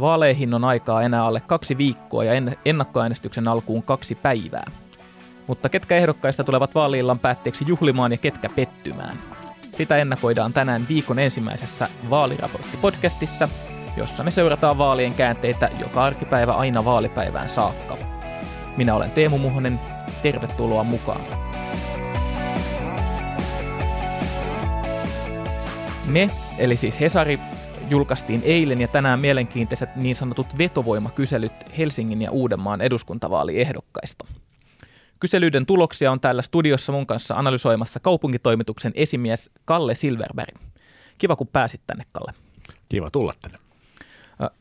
Vaaleihin on aikaa enää alle kaksi viikkoa ja ennakkoäänestyksen alkuun kaksi päivää. Mutta ketkä ehdokkaista tulevat vaaliillan päätteeksi juhlimaan ja ketkä pettymään? Sitä ennakoidaan tänään viikon ensimmäisessä vaaliraporttipodcastissa, jossa me seurataan vaalien käänteitä joka arkipäivä aina vaalipäivään saakka. Minä olen Teemu Muhonen, tervetuloa mukaan. Me, eli siis Hesari, julkaistiin eilen ja tänään mielenkiintoiset niin sanotut vetovoimakyselyt Helsingin ja Uudenmaan eduskuntavaaliehdokkaista. Kyselyiden tuloksia on täällä studiossa mun kanssa analysoimassa kaupungitoimituksen esimies Kalle Silverberg. Kiva, kun pääsit tänne, Kalle. Kiva tulla tänne.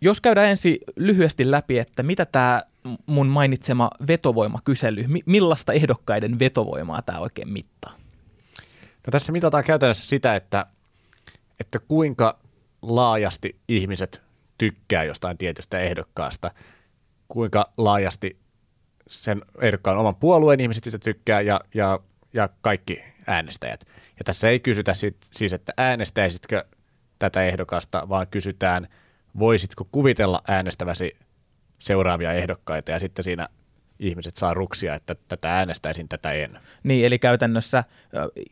Jos käydään ensin lyhyesti läpi, että mitä tämä mun mainitsema vetovoimakysely, millaista ehdokkaiden vetovoimaa tämä oikein mittaa? No tässä mitataan käytännössä sitä, että, että kuinka laajasti ihmiset tykkää jostain tietystä ehdokkaasta, kuinka laajasti sen ehdokkaan oman puolueen ihmiset sitä tykkää ja, ja, ja kaikki äänestäjät. Ja tässä ei kysytä sit, siis, että äänestäisitkö tätä ehdokasta, vaan kysytään, voisitko kuvitella äänestäväsi seuraavia ehdokkaita ja sitten siinä ihmiset saa ruksia, että tätä äänestäisin, tätä en. Niin, eli käytännössä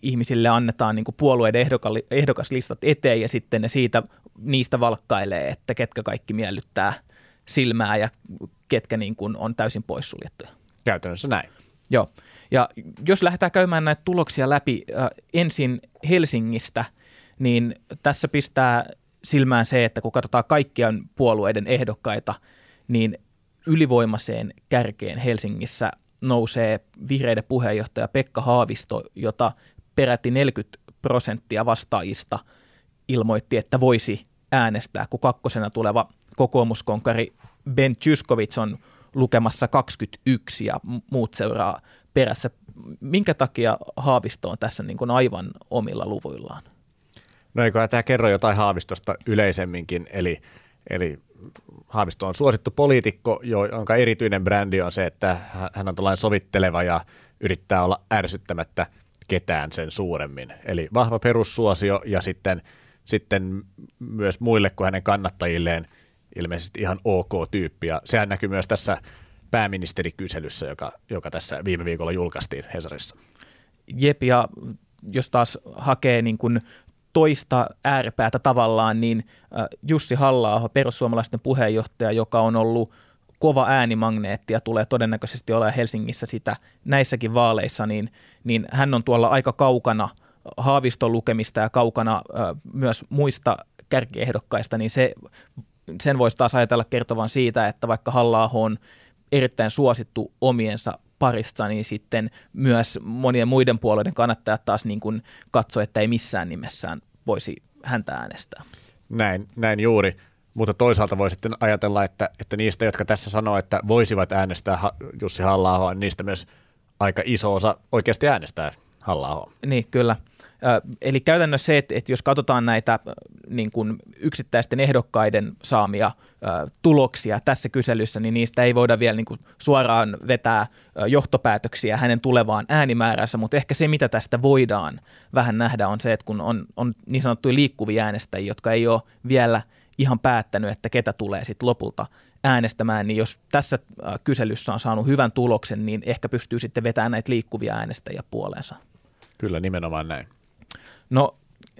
ihmisille annetaan niin puolueiden ehdokaslistat eteen ja sitten ne siitä niistä valkkailee, että ketkä kaikki miellyttää silmää ja ketkä niin kuin on täysin poissuljettuja. Käytännössä näin. Joo. Ja jos lähdetään käymään näitä tuloksia läpi äh, ensin Helsingistä, niin tässä pistää silmään se, että kun katsotaan kaikkia puolueiden ehdokkaita, niin ylivoimaseen kärkeen Helsingissä nousee vihreiden puheenjohtaja Pekka Haavisto, jota peräti 40 prosenttia vastaajista ilmoitti, että voisi äänestää, kun kakkosena tuleva kokoomuskonkari Ben Tyskovits on lukemassa 21 ja muut seuraa perässä. Minkä takia Haavisto on tässä niin kuin aivan omilla luvuillaan? No eikö tämä kerro jotain Haavistosta yleisemminkin, eli, eli Haavisto on suosittu poliitikko, jonka erityinen brändi on se, että hän on tällainen sovitteleva ja yrittää olla ärsyttämättä ketään sen suuremmin. Eli vahva perussuosio ja sitten, sitten myös muille kuin hänen kannattajilleen ilmeisesti ihan ok tyyppi. Ja sehän näkyy myös tässä pääministerikyselyssä, joka, joka tässä viime viikolla julkaistiin Hesarissa. Jep, ja jos taas hakee niin kuin toista ääripäätä tavallaan, niin Jussi halla perussuomalaisten puheenjohtaja, joka on ollut kova äänimagneetti ja tulee todennäköisesti olemaan Helsingissä sitä näissäkin vaaleissa, niin, niin hän on tuolla aika kaukana Haaviston lukemista ja kaukana myös muista kärkiehdokkaista, niin se, sen voisi taas ajatella kertovan siitä, että vaikka halla on erittäin suosittu omiensa parissa, niin sitten myös monien muiden puolueiden kannattajat taas niin kuin katso, että ei missään nimessään voisi häntä äänestää. Näin, näin juuri, mutta toisaalta voi sitten ajatella, että, että niistä, jotka tässä sanoo, että voisivat äänestää Jussi halla niistä myös aika iso osa oikeasti äänestää halla Niin, kyllä. Eli käytännössä se, että, että jos katsotaan näitä niin kuin yksittäisten ehdokkaiden saamia tuloksia tässä kyselyssä, niin niistä ei voida vielä niin kuin suoraan vetää johtopäätöksiä hänen tulevaan äänimääränsä, mutta ehkä se, mitä tästä voidaan vähän nähdä, on se, että kun on, on niin sanottuja liikkuvia äänestäjiä, jotka ei ole vielä ihan päättänyt, että ketä tulee sitten lopulta äänestämään, niin jos tässä kyselyssä on saanut hyvän tuloksen, niin ehkä pystyy sitten vetämään näitä liikkuvia äänestäjiä puoleensa. Kyllä, nimenomaan näin. No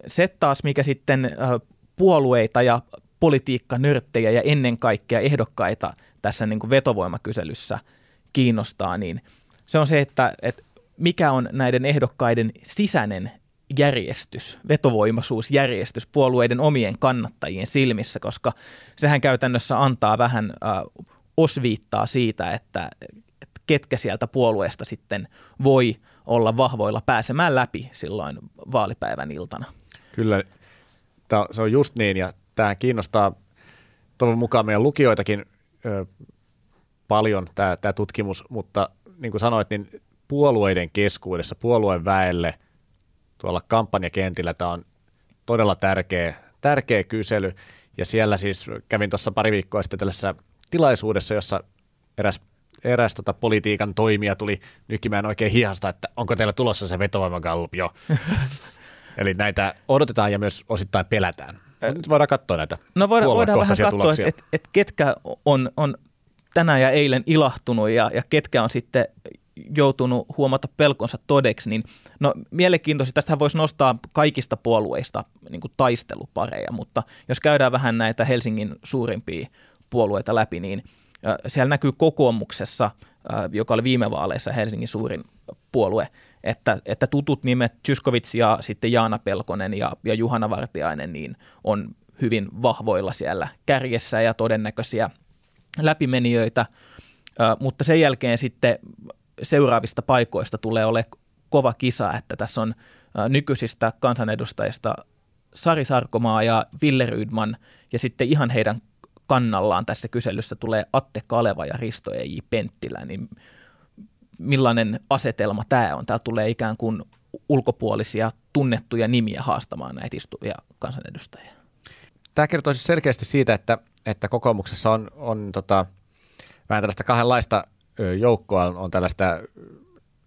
se taas, mikä sitten puolueita ja politiikkanörttejä ja ennen kaikkea ehdokkaita tässä niin kuin vetovoimakyselyssä kiinnostaa, niin se on se, että, että mikä on näiden ehdokkaiden sisäinen järjestys, vetovoimaisuusjärjestys puolueiden omien kannattajien silmissä, koska sehän käytännössä antaa vähän äh, osviittaa siitä, että, että ketkä sieltä puolueesta sitten voi olla vahvoilla pääsemään läpi silloin vaalipäivän iltana. Kyllä, se on just niin ja tämä kiinnostaa toivon mukaan meidän lukijoitakin ö, paljon tämä, tämä tutkimus, mutta niin kuin sanoit, niin puolueiden keskuudessa, puolueen väelle tuolla kampanjakentillä tämä on todella tärkeä, tärkeä kysely ja siellä siis kävin tuossa pari viikkoa sitten tällaisessa tilaisuudessa, jossa eräs eräs tota politiikan toimija tuli nykimään oikein hihasta, että onko teillä tulossa se vetovoimagallup jo. Eli näitä odotetaan ja myös osittain pelätään. Nyt voidaan katsoa näitä No voidaan, voidaan vähän katsoa, että et, et ketkä on, on tänään ja eilen ilahtunut ja, ja ketkä on sitten joutunut huomata pelkonsa todeksi, niin no mielenkiintoista, tästähän voisi nostaa kaikista puolueista niin kuin taistelupareja, mutta jos käydään vähän näitä Helsingin suurimpia puolueita läpi, niin siellä näkyy kokoomuksessa, joka oli viime vaaleissa Helsingin suurin puolue, että, että tutut nimet Tyskovits ja sitten Jaana Pelkonen ja, ja Juhana Vartiainen niin on hyvin vahvoilla siellä kärjessä ja todennäköisiä läpimenijöitä, mutta sen jälkeen sitten seuraavista paikoista tulee ole kova kisa, että tässä on nykyisistä kansanedustajista Sari Sarkomaa ja Ville Rydman ja sitten ihan heidän kannallaan tässä kyselyssä tulee Atte Kaleva ja Risto E.J. Penttilä, niin millainen asetelma tämä on? Täällä tulee ikään kuin ulkopuolisia tunnettuja nimiä haastamaan näitä istuvia kansanedustajia. Tämä kertoo siis selkeästi siitä, että, että kokoomuksessa on, on tota, vähän tällaista kahdenlaista joukkoa, on, on tällaista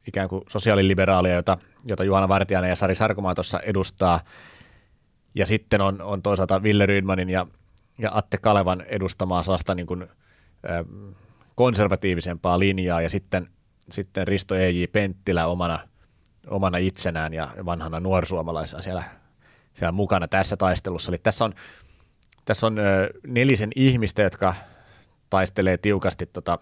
ikään kuin sosiaaliliberaalia, jota, jota Juhana Vartiainen ja Sari Sarkomaa tuossa edustaa, ja sitten on, on toisaalta Ville Rydmanin ja, ja Atte Kalevan edustamaa sellaista niin kuin, konservatiivisempaa linjaa, ja sitten sitten Risto E.J. Penttilä omana, omana itsenään ja vanhana nuorsuomalaisena siellä, siellä mukana tässä taistelussa. Eli tässä on, tässä on nelisen ihmistä, jotka taistelee tiukasti tota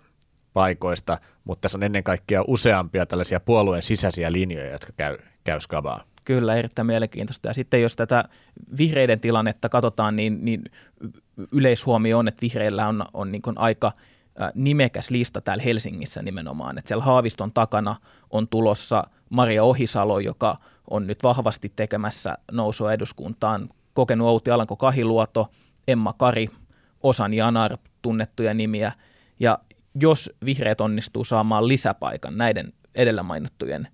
paikoista, mutta tässä on ennen kaikkea useampia tällaisia puolueen sisäisiä linjoja, jotka käy, käy skabaa. Kyllä, erittäin mielenkiintoista. Ja sitten jos tätä vihreiden tilannetta katsotaan, niin, niin yleishuomio on, että vihreillä on, on niin aika – nimekäs lista täällä Helsingissä nimenomaan. Että siellä Haaviston takana on tulossa Maria Ohisalo, joka on nyt vahvasti tekemässä nousua eduskuntaan. Kokenut Outi Alanko Kahiluoto, Emma Kari, Osan Janar, tunnettuja nimiä. Ja jos vihreät onnistuu saamaan lisäpaikan näiden edellä mainittujen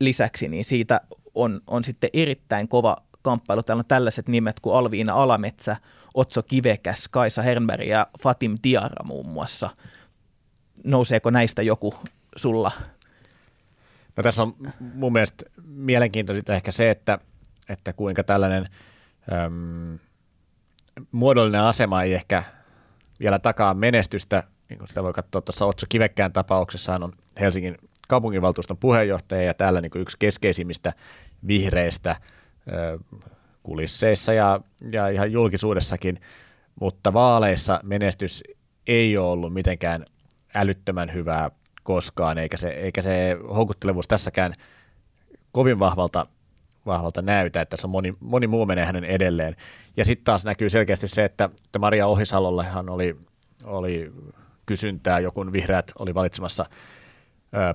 lisäksi, niin siitä on, on sitten erittäin kova kamppailu. Täällä on tällaiset nimet kuin Alviina Alametsä, Otso Kivekäs, Kaisa Hernberg ja Fatim Diara muun muassa. Nouseeko näistä joku sulla? No tässä on mun mielestä mielenkiintoista ehkä se, että, että kuinka tällainen äm, muodollinen asema ei ehkä vielä takaa menestystä, niin kuin sitä voi katsoa tuossa Otso Kivekkään tapauksessa, hän on Helsingin kaupunginvaltuuston puheenjohtaja ja täällä niin yksi keskeisimmistä vihreistä kulisseissa ja, ja ihan julkisuudessakin, mutta vaaleissa menestys ei ole ollut mitenkään älyttömän hyvää koskaan, eikä se, eikä se houkuttelevuus tässäkään kovin vahvalta, vahvalta näytä, että se on moni, moni muu menee hänen edelleen. Ja sitten taas näkyy selkeästi se, että, että Maria Ohisalollehan oli, oli kysyntää, joku vihreät oli valitsemassa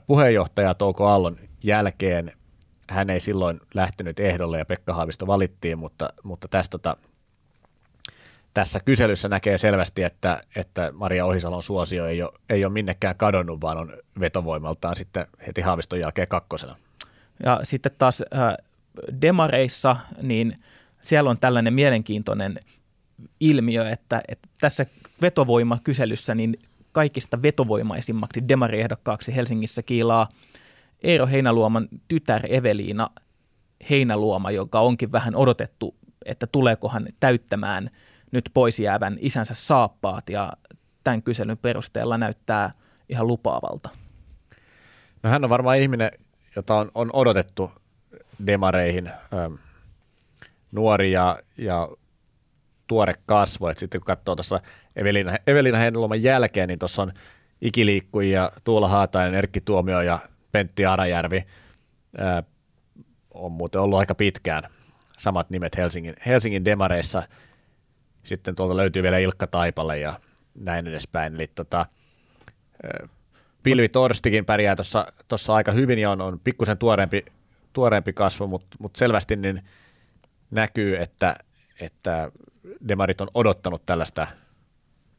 puheenjohtaja Touko Aallon jälkeen, hän ei silloin lähtenyt ehdolle ja Pekka Haavisto valittiin, mutta, mutta tästä, tota, tässä kyselyssä näkee selvästi, että, että Maria Ohisalon suosio ei ole, ei ole minnekään kadonnut, vaan on vetovoimaltaan sitten heti Haaviston jälkeen kakkosena. Ja sitten taas äh, demareissa, niin siellä on tällainen mielenkiintoinen ilmiö, että, että tässä vetovoimakyselyssä niin kaikista vetovoimaisimmaksi demariehdokkaaksi Helsingissä kiilaa – Eero Heinaluoman tytär Eveliina Heinaluoma, joka onkin vähän odotettu, että tuleeko hän täyttämään nyt pois jäävän isänsä saappaat ja tämän kyselyn perusteella näyttää ihan lupaavalta. No hän on varmaan ihminen, jota on, on odotettu demareihin, ähm, nuori ja, ja tuore kasvo. Et sitten kun katsoo tuossa Evelina, Evelina Heinäluoman jälkeen, niin tuossa on ikiliikkujia Tuula Haatainen, Erkki Tuomio ja Pentti Arajärvi ää, on muuten ollut aika pitkään samat nimet Helsingin, Helsingin demareissa. Sitten tuolta löytyy vielä Ilkka Taipale ja näin edespäin. Eli tota, Pilvi Torstikin pärjää tuossa aika hyvin ja on, on pikkusen tuoreempi, tuoreempi kasvu, mutta mut selvästi niin näkyy, että, että demarit on odottanut tällaista,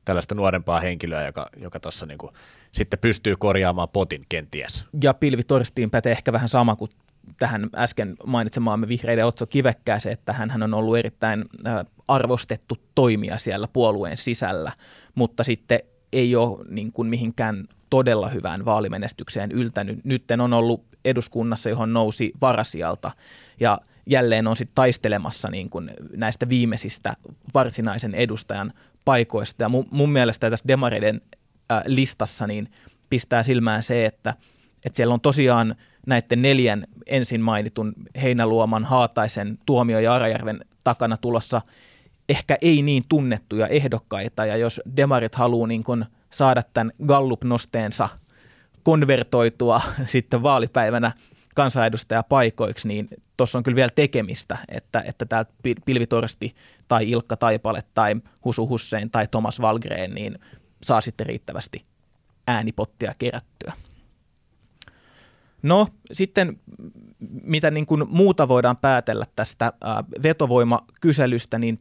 tällaista nuorempaa henkilöä, joka, joka tuossa niinku sitten pystyy korjaamaan potin kenties. Ja Pilvi Torstiin pätee ehkä vähän sama kuin tähän äsken mainitsemaamme vihreiden Otso Kivekkääseen, että hän on ollut erittäin arvostettu toimija siellä puolueen sisällä, mutta sitten ei ole niin kuin mihinkään todella hyvään vaalimenestykseen yltänyt. Nyt on ollut eduskunnassa, johon nousi varasialta ja jälleen on sitten taistelemassa niin kuin näistä viimeisistä varsinaisen edustajan paikoista. Ja mun, mun mielestä tässä demareiden äh, listassa niin pistää silmään se, että, että siellä on tosiaan näiden neljän ensin mainitun Heinäluoman, Haataisen, Tuomio ja Arajärven takana tulossa ehkä ei niin tunnettuja ehdokkaita. Ja jos demarit haluaa niin kun saada tämän Gallup-nosteensa konvertoitua sitten vaalipäivänä kansanedustajapaikoiksi, niin tuossa on kyllä vielä tekemistä, että, että täältä Pilvi Torsti tai Ilkka Taipale tai Husu Hussein tai Thomas Valgren niin saa sitten riittävästi äänipottia kerättyä. No sitten mitä niin kuin muuta voidaan päätellä tästä vetovoimakyselystä, niin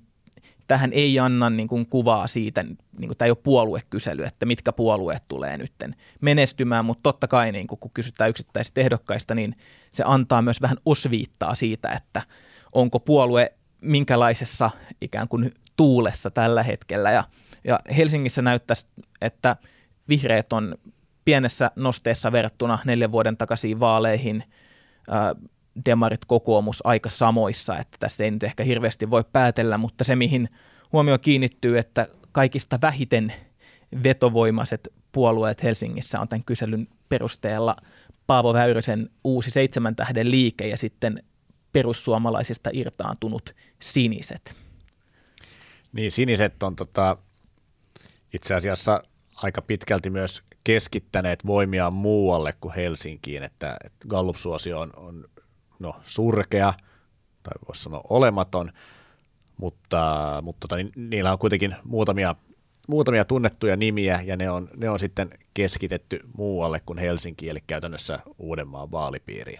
tähän ei anna niin kuin kuvaa siitä, niin kuin, tämä ei ole puoluekysely, että mitkä puolueet tulee nyt menestymään, mutta totta kai niin kuin, kun kysytään yksittäisistä ehdokkaista, niin se antaa myös vähän osviittaa siitä, että onko puolue minkälaisessa ikään kuin tuulessa tällä hetkellä. Ja, ja Helsingissä näyttäisi, että vihreät on pienessä nosteessa verrattuna neljän vuoden takaisiin vaaleihin, demarit kokoomus aika samoissa, että tässä ei nyt ehkä hirveästi voi päätellä, mutta se mihin huomio kiinnittyy, että kaikista vähiten vetovoimaiset puolueet Helsingissä on tämän kyselyn perusteella Paavo Väyrysen uusi seitsemän tähden liike ja sitten perussuomalaisista irtaantunut siniset. Niin, siniset on tota, itse asiassa aika pitkälti myös keskittäneet voimiaan muualle kuin Helsinkiin, että, että Gallup-suosio on, on no, surkea tai voisi sanoa olematon, mutta, mutta tota, niin, niillä on kuitenkin muutamia, muutamia tunnettuja nimiä ja ne on, ne on sitten keskitetty muualle kuin Helsinki, eli käytännössä Uudenmaan vaalipiiriin.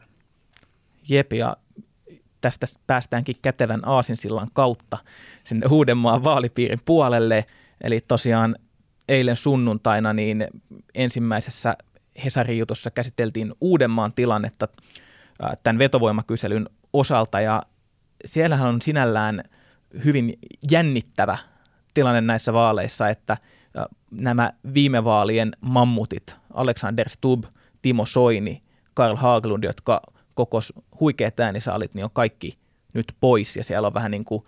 Jep, ja tästä päästäänkin kätevän aasinsillan kautta sinne Uudenmaan vaalipiirin puolelle. Eli tosiaan eilen sunnuntaina niin ensimmäisessä Hesarin jutussa käsiteltiin Uudenmaan tilannetta tämän vetovoimakyselyn osalta ja siellähän on sinällään hyvin jännittävä tilanne näissä vaaleissa, että nämä viime vaalien mammutit, Alexander Stubb, Timo Soini, Karl Haglund, jotka kokos huikeat äänisaalit, niin on kaikki nyt pois ja siellä on vähän niin kuin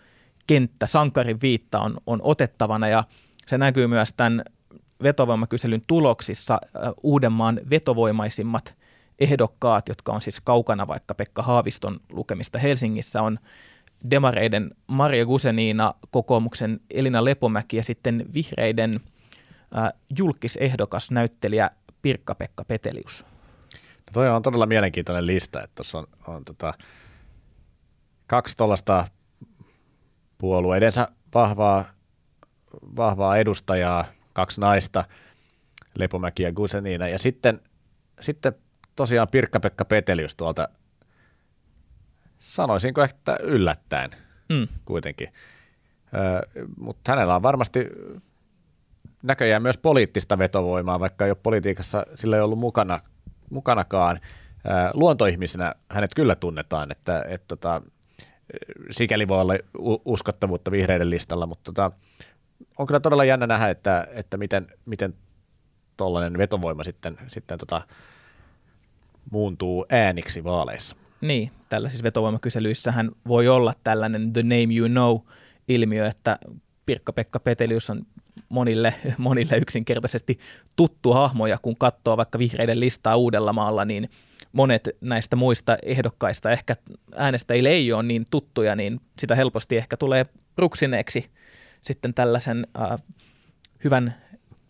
kenttä, sankarin viitta on, on otettavana ja se näkyy myös tämän vetovoimakyselyn tuloksissa. Uudenmaan vetovoimaisimmat ehdokkaat, jotka on siis kaukana vaikka Pekka Haaviston lukemista Helsingissä, on demareiden Maria Gusenina, kokoomuksen Elina Lepomäki ja sitten vihreiden äh, julkisehdokas näyttelijä Pirkka-Pekka Petelius. No toi on todella mielenkiintoinen lista, että tuossa on, on tota, kaksi tuollaista puolueidensa vahvaa, vahvaa edustajaa, kaksi naista, Lepomäki ja Gusenina, ja sitten, sitten tosiaan Pirkka-Pekka Petelius tuolta, sanoisinko että yllättäen mm. kuitenkin. Ö, mutta hänellä on varmasti näköjään myös poliittista vetovoimaa, vaikka ei ole politiikassa sillä ei ollut mukana, mukanakaan. Ö, luontoihmisenä hänet kyllä tunnetaan, että et, tota, sikäli voi olla uskottavuutta vihreiden listalla, mutta tota, on kyllä todella jännä nähdä, että, että miten, miten tuollainen vetovoima sitten, sitten tota, muuntuu ääniksi vaaleissa. Niin, tällaisissa vetovoimakyselyissähän voi olla tällainen the name you know ilmiö, että Pirkka-Pekka Petelius on monille, monille yksinkertaisesti tuttu hahmo, ja kun katsoo vaikka vihreiden listaa Uudellamaalla, niin monet näistä muista ehdokkaista ehkä äänestäjille ei ole niin tuttuja, niin sitä helposti ehkä tulee ruksineeksi sitten tällaisen äh, hyvän,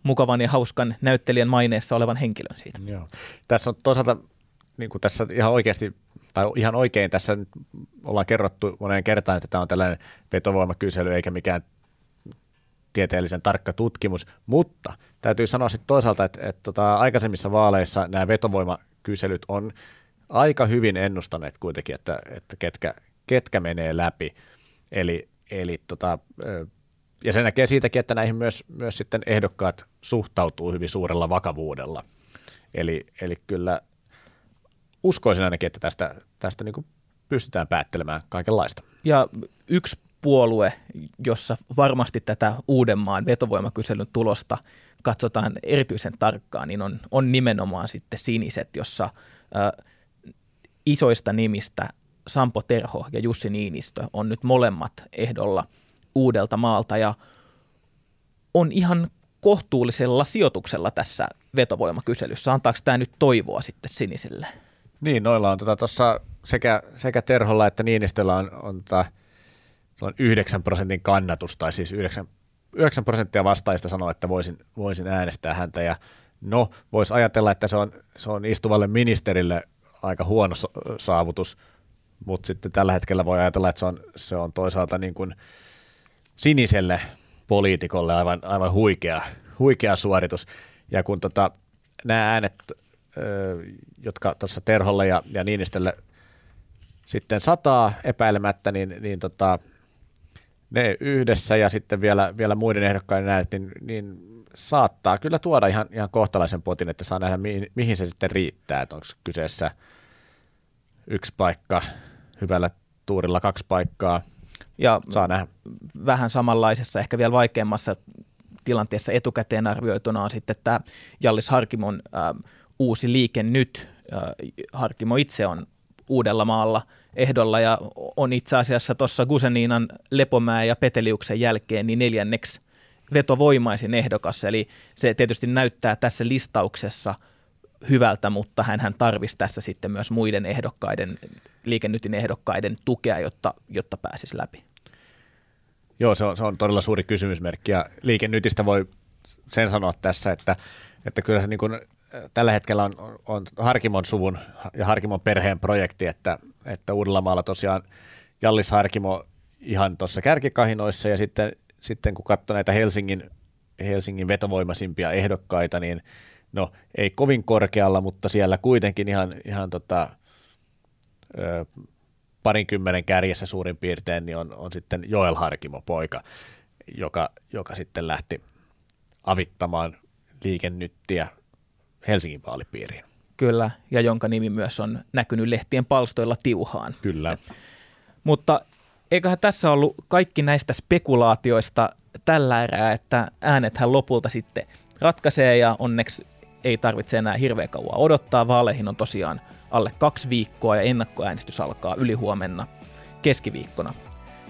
mukavan ja hauskan näyttelijän maineessa olevan henkilön siitä. Joo. Tässä on toisaalta niin kuin tässä ihan oikeasti, tai ihan oikein tässä nyt ollaan kerrottu moneen kertaan, että tämä on tällainen vetovoimakysely eikä mikään tieteellisen tarkka tutkimus, mutta täytyy sanoa sitten toisaalta, että, että tota, aikaisemmissa vaaleissa nämä vetovoimakyselyt on aika hyvin ennustaneet kuitenkin, että, että ketkä, ketkä menee läpi. Eli, eli tota, ja se näkee siitäkin, että näihin myös, myös sitten ehdokkaat suhtautuu hyvin suurella vakavuudella. Eli, eli kyllä uskoisin ainakin, että tästä, tästä niin pystytään päättelemään kaikenlaista. Ja yksi puolue, jossa varmasti tätä Uudenmaan vetovoimakyselyn tulosta katsotaan erityisen tarkkaan, niin on, on nimenomaan sitten siniset, jossa ö, isoista nimistä Sampo Terho ja Jussi Niinistö on nyt molemmat ehdolla uudelta maalta ja on ihan kohtuullisella sijoituksella tässä vetovoimakyselyssä. Antaako tämä nyt toivoa sitten sinisille? Niin, noilla on tuossa tota, sekä, sekä Terholla että Niinistöllä on, on, tota, on 9 prosentin kannatus, tai siis 9, 9 prosenttia vastaajista sanoo, että voisin, voisin äänestää häntä, ja no, voisi ajatella, että se on, se on istuvalle ministerille aika huono saavutus, mutta sitten tällä hetkellä voi ajatella, että se on, se on toisaalta niin kuin siniselle poliitikolle aivan, aivan huikea, huikea suoritus. Ja kun tota, nämä äänet, jotka tuossa Terholle ja, ja Niinistölle sitten sataa epäilemättä, niin, niin tota, ne yhdessä ja sitten vielä, vielä muiden ehdokkaiden äänet, niin, niin saattaa kyllä tuoda ihan, ihan kohtalaisen potin, että saa nähdä, mihin, mihin se sitten riittää. Että onko kyseessä yksi paikka, hyvällä tuurilla kaksi paikkaa, ja saa nähdä. vähän samanlaisessa, ehkä vielä vaikeammassa tilanteessa etukäteen arvioituna on sitten tämä Jallis Harkimon äh, uusi liike nyt. Harkimo itse on Uudellamaalla ehdolla ja on itse asiassa tuossa Guseniinan, Lepomäen ja Peteliuksen jälkeen niin neljänneksi vetovoimaisin ehdokas. Eli se tietysti näyttää tässä listauksessa hyvältä, mutta hän tarvisi tässä sitten myös muiden ehdokkaiden, liikennytin ehdokkaiden tukea, jotta, jotta pääsisi läpi. Joo, se on, se on todella suuri kysymysmerkki ja liikennytistä voi sen sanoa tässä, että, että kyllä se niin kuin tällä hetkellä on, on Harkimon suvun ja Harkimon perheen projekti, että, että Uudellamaalla tosiaan Jallis Harkimo ihan tuossa kärkikahinoissa ja sitten, sitten kun katsoo näitä Helsingin, Helsingin vetovoimaisimpia ehdokkaita, niin no ei kovin korkealla, mutta siellä kuitenkin ihan, ihan tota, ö, parinkymmenen kärjessä suurin piirtein, niin on, on sitten Joel Harkimo poika, joka, joka sitten lähti avittamaan liikennyttiä Helsingin vaalipiiriin. Kyllä, ja jonka nimi myös on näkynyt lehtien palstoilla tiuhaan. Kyllä. Mutta eiköhän tässä ollut kaikki näistä spekulaatioista tällä erää, että äänethän lopulta sitten ratkaisee ja onneksi ei tarvitse enää hirveän kauan odottaa. Vaaleihin on tosiaan alle kaksi viikkoa ja ennakkoäänestys alkaa yli huomenna keskiviikkona.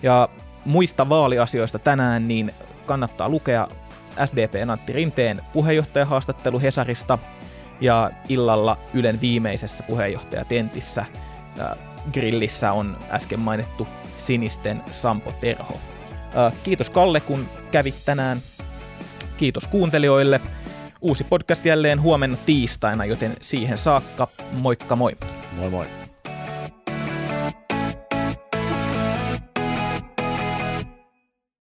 Ja muista vaaliasioista tänään niin kannattaa lukea SDP Antti Rinteen puheenjohtajahaastattelu Hesarista ja illalla Ylen viimeisessä puheenjohtajatentissä grillissä on äsken mainittu sinisten Sampo Terho. Kiitos Kalle, kun kävit tänään. Kiitos kuuntelijoille. Uusi podcast jälleen huomenna tiistaina, joten siihen saakka moikka moi. Moi moi.